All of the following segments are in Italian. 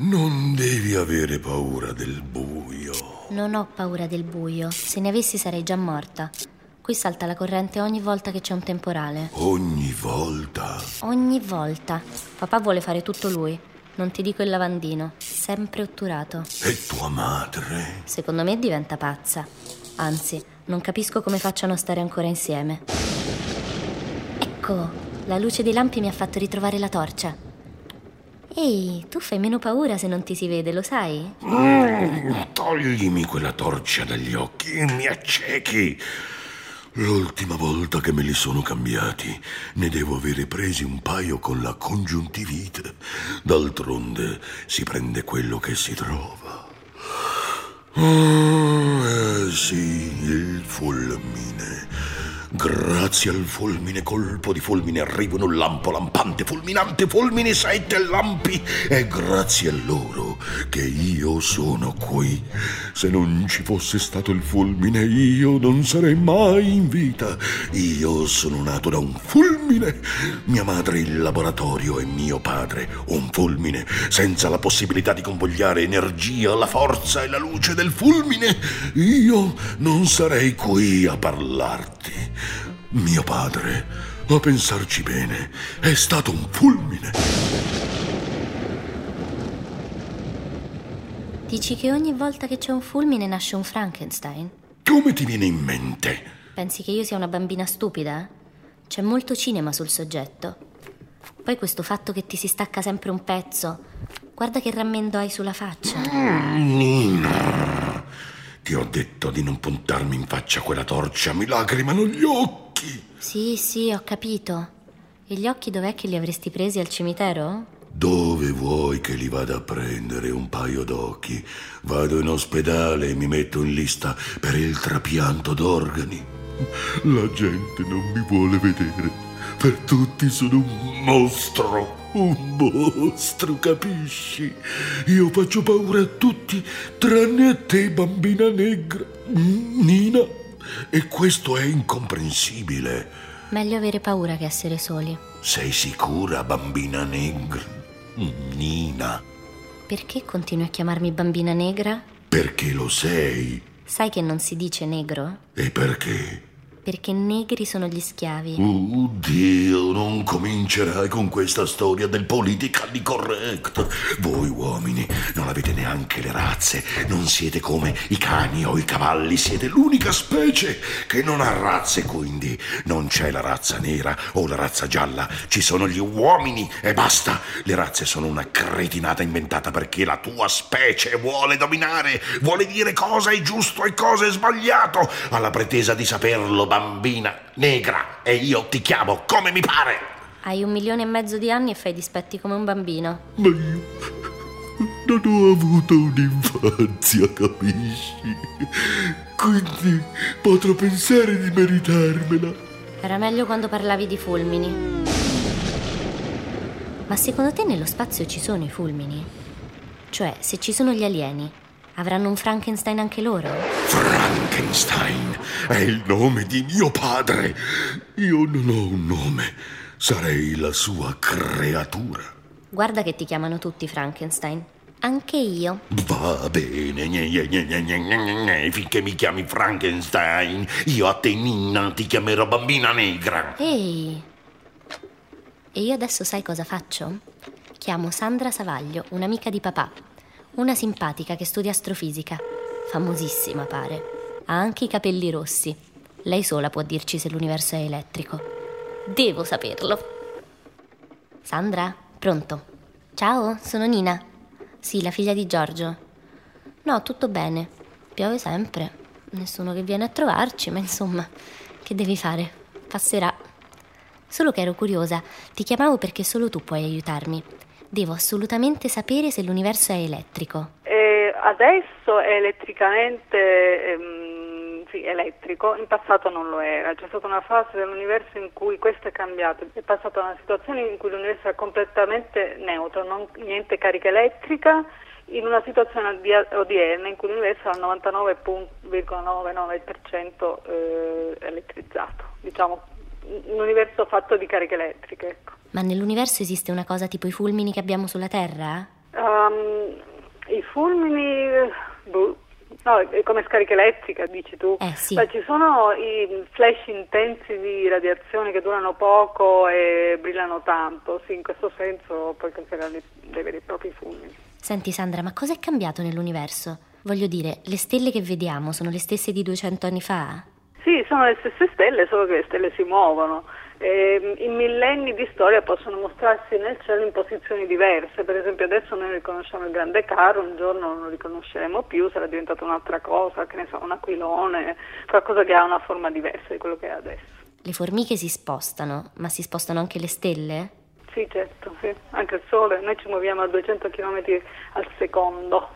Non devi avere paura del buio. Non ho paura del buio. Se ne avessi sarei già morta. Qui salta la corrente ogni volta che c'è un temporale. Ogni volta. Ogni volta. Papà vuole fare tutto lui. Non ti dico il lavandino. Sempre otturato. E tua madre? Secondo me diventa pazza. Anzi, non capisco come facciano a stare ancora insieme. Ecco, la luce dei lampi mi ha fatto ritrovare la torcia. Ehi, tu fai meno paura se non ti si vede, lo sai? Mm, toglimi quella torcia dagli occhi e mi accechi. L'ultima volta che me li sono cambiati, ne devo avere presi un paio con la congiuntivite. D'altronde si prende quello che si trova. Oh, eh sì, il fulmine. Grazie al fulmine, colpo di fulmine, arriva un lampo lampante, fulminante, fulmine, sette lampi. E grazie a loro che io sono qui. Se non ci fosse stato il fulmine, io non sarei mai in vita. Io sono nato da un fulmine. Mia madre il laboratorio e mio padre un fulmine, senza la possibilità di convogliare energia, la forza e la luce del fulmine. Io non sarei qui a parlarti. Mio padre, a pensarci bene, è stato un fulmine. Dici che ogni volta che c'è un fulmine nasce un Frankenstein? Come ti viene in mente? Pensi che io sia una bambina stupida? C'è molto cinema sul soggetto. Poi questo fatto che ti si stacca sempre un pezzo. Guarda che rammendo hai sulla faccia. Mm, Nina, ti ho detto di non puntarmi in faccia quella torcia, mi lacrimano gli occhi. Sì, sì, ho capito. E gli occhi dov'è che li avresti presi al cimitero? Dove vuoi che li vada a prendere un paio d'occhi? Vado in ospedale e mi metto in lista per il trapianto d'organi. La gente non mi vuole vedere. Per tutti sono un mostro. Un mostro, capisci? Io faccio paura a tutti, tranne a te, bambina negra. Nina. E questo è incomprensibile. Meglio avere paura che essere soli. Sei sicura, bambina negra? Nina. Perché continui a chiamarmi bambina negra? Perché lo sei? Sai che non si dice negro? E perché? Perché negri sono gli schiavi. Oh Dio, non comincerai con questa storia del politically correct. Voi uomini non avete neanche le razze, non siete come i cani o i cavalli, siete l'unica specie che non ha razze, quindi non c'è la razza nera o la razza gialla, ci sono gli uomini e basta. Le razze sono una cretinata inventata perché la tua specie vuole dominare, vuole dire cosa è giusto e cosa è sbagliato, alla pretesa di saperlo, bambina negra e io ti chiamo come mi pare. Hai un milione e mezzo di anni e fai dispetti come un bambino. Ma io non ho avuto un'infanzia, capisci? Quindi potrò pensare di meritarmela. Era meglio quando parlavi di fulmini. Ma secondo te nello spazio ci sono i fulmini? Cioè, se ci sono gli alieni, avranno un Frankenstein anche loro? Frankenstein è il nome di mio padre. Io non ho un nome. Sarei la sua creatura. Guarda che ti chiamano tutti Frankenstein. Anche io. Va bene, gne, gne, gne, gne, finché mi chiami Frankenstein, io a te Nina ti chiamerò bambina negra. Ehi. E io adesso sai cosa faccio? Chiamo Sandra Savaglio, un'amica di papà. Una simpatica che studia astrofisica. Famosissima, pare. Ha anche i capelli rossi. Lei sola può dirci se l'universo è elettrico. Devo saperlo. Sandra, pronto? Ciao, sono Nina. Sì, la figlia di Giorgio. No, tutto bene. Piove sempre. Nessuno che viene a trovarci, ma insomma, che devi fare? Passerà. Solo che ero curiosa. Ti chiamavo perché solo tu puoi aiutarmi. Devo assolutamente sapere se l'universo è elettrico. Eh, adesso è elettricamente ehm, sì, elettrico, in passato non lo era. C'è stata una fase dell'universo in cui questo è cambiato. È passata una situazione in cui l'universo è completamente neutro, non, niente carica elettrica, in una situazione di- odierna in cui l'universo è al 99,99% eh, elettrizzato. Diciamo, un universo fatto di cariche elettriche. Ecco. Ma nell'universo esiste una cosa tipo i fulmini che abbiamo sulla Terra? Um, I fulmini, boh, no, è come scarica elettrica, dici tu. Eh sì. Ma ci sono i flash intensi di radiazione che durano poco e brillano tanto, sì, in questo senso puoi considerarli dei veri e propri fulmini. Senti Sandra, ma cosa è cambiato nell'universo? Voglio dire, le stelle che vediamo sono le stesse di 200 anni fa? Sì, sono le stesse stelle, solo che le stelle si muovono. Eh, I millenni di storia possono mostrarsi nel cielo in posizioni diverse, per esempio adesso noi riconosciamo il grande caro, un giorno non lo riconosceremo più, sarà diventato un'altra cosa, che ne so, un aquilone, qualcosa che ha una forma diversa di quello che è adesso. Le formiche si spostano, ma si spostano anche le stelle? Sì, certo, sì. anche il Sole, noi ci muoviamo a 200 km al secondo.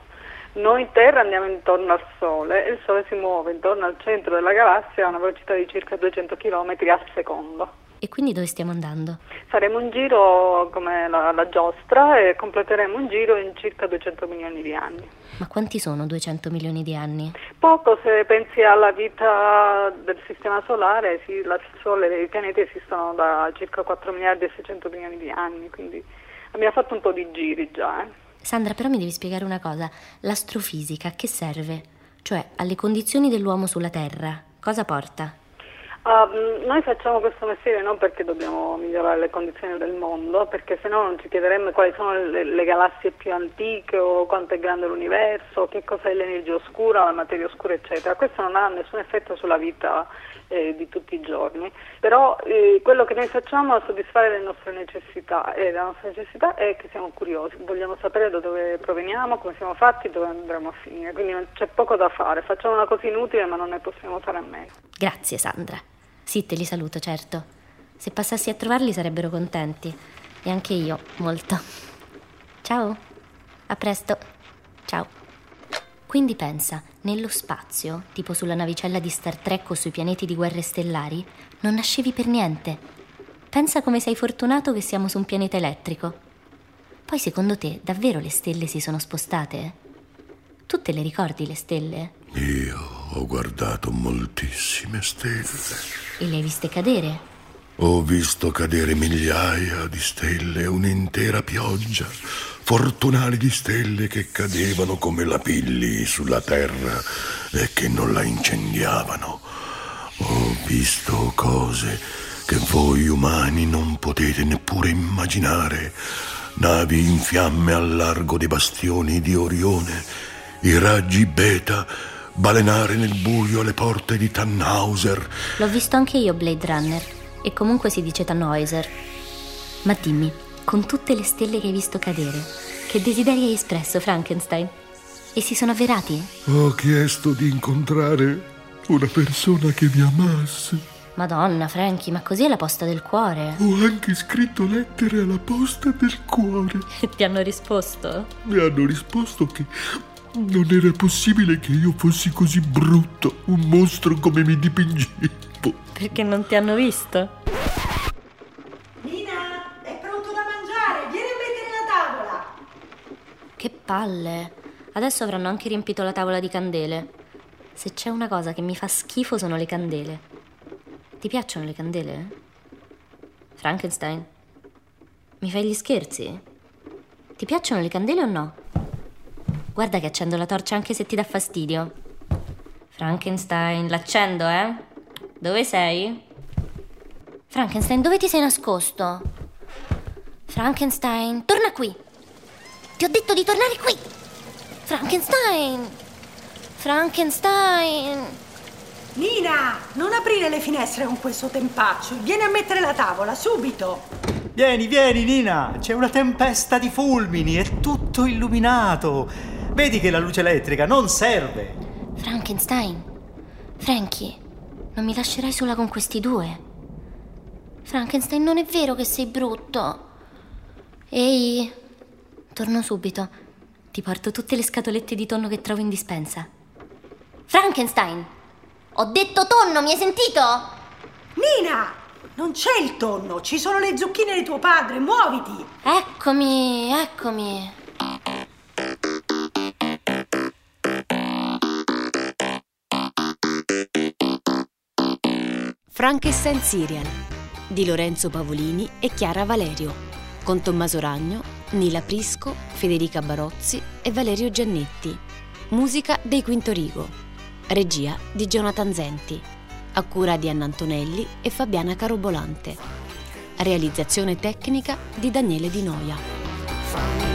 Noi Terra andiamo intorno al Sole e il Sole si muove intorno al centro della galassia a una velocità di circa 200 km al secondo. E quindi dove stiamo andando? Faremo un giro come la, la giostra e completeremo un giro in circa 200 milioni di anni. Ma quanti sono 200 milioni di anni? Poco se pensi alla vita del sistema solare, sì, il Sole e i pianeti esistono da circa 4 miliardi e 600 milioni di anni, quindi abbiamo fatto un po' di giri già. Eh. Sandra, però mi devi spiegare una cosa. L'astrofisica a che serve? Cioè, alle condizioni dell'uomo sulla Terra, cosa porta? Uh, noi facciamo questo mestiere non perché dobbiamo migliorare le condizioni del mondo, perché se no non ci chiederemmo quali sono le, le, galassie più antiche o quanto è grande l'universo, che cosa è l'energia oscura, la materia oscura, eccetera. Questo non ha nessun effetto sulla vita eh, di tutti i giorni, però eh, quello che noi facciamo è soddisfare le nostre necessità e la nostra necessità è che siamo curiosi, vogliamo sapere da dove proveniamo, come siamo fatti, dove andremo a finire, quindi c'è poco da fare, facciamo una cosa inutile ma non ne possiamo fare a meno. Grazie Sandra. Sì, te li saluto, certo. Se passassi a trovarli sarebbero contenti. E anche io, molto. Ciao. A presto. Ciao. Quindi pensa, nello spazio, tipo sulla navicella di Star Trek o sui pianeti di guerre stellari, non nascevi per niente. Pensa come sei fortunato che siamo su un pianeta elettrico. Poi secondo te davvero le stelle si sono spostate? Tu te le ricordi le stelle? Io ho guardato moltissime stelle. E le hai viste cadere? Ho visto cadere migliaia di stelle, un'intera pioggia fortunali di stelle che cadevano come lapilli sulla terra e che non la incendiavano. Ho visto cose che voi umani non potete neppure immaginare. Navi in fiamme al largo dei bastioni di Orione i raggi beta balenare nel buio alle porte di Tannhauser. L'ho visto anche io, Blade Runner, e comunque si dice Tannhauser. Ma dimmi, con tutte le stelle che hai visto cadere, che desideri hai espresso, Frankenstein? E si sono avverati? Ho chiesto di incontrare una persona che mi amasse. Madonna, Frankie, ma così è la posta del cuore. Ho anche scritto lettere alla posta del cuore. E ti hanno risposto? Mi hanno risposto che non era possibile che io fossi così brutto, un mostro come mi dipingevo. Perché non ti hanno visto? Nina, è pronto da mangiare, vieni a mettere la tavola. Che palle. Adesso avranno anche riempito la tavola di candele. Se c'è una cosa che mi fa schifo sono le candele. Ti piacciono le candele? Frankenstein? Mi fai gli scherzi? Ti piacciono le candele o no? Guarda che accendo la torcia anche se ti dà fastidio. Frankenstein, l'accendo, eh? Dove sei? Frankenstein, dove ti sei nascosto? Frankenstein, torna qui. Ti ho detto di tornare qui. Frankenstein. Frankenstein. Nina, non aprire le finestre con questo tempaccio. Vieni a mettere la tavola, subito. Vieni, vieni, Nina. C'è una tempesta di fulmini, è tutto illuminato. Vedi che la luce elettrica non serve. Frankenstein, Frankie, non mi lascerai sola con questi due. Frankenstein, non è vero che sei brutto. Ehi, torno subito. Ti porto tutte le scatolette di tonno che trovo in dispensa. Frankenstein! Ho detto tonno, mi hai sentito? Nina! Non c'è il tonno, ci sono le zucchine di tuo padre, muoviti! Eccomi, eccomi. Frankenstein Serial di Lorenzo Pavolini e Chiara Valerio con Tommaso Ragno, Nila Prisco, Federica Barozzi e Valerio Giannetti. Musica dei Quinto Rigo. Regia di Jonathan Zenti. A cura di Anna Antonelli e Fabiana Carobolante. Realizzazione tecnica di Daniele Di Noia.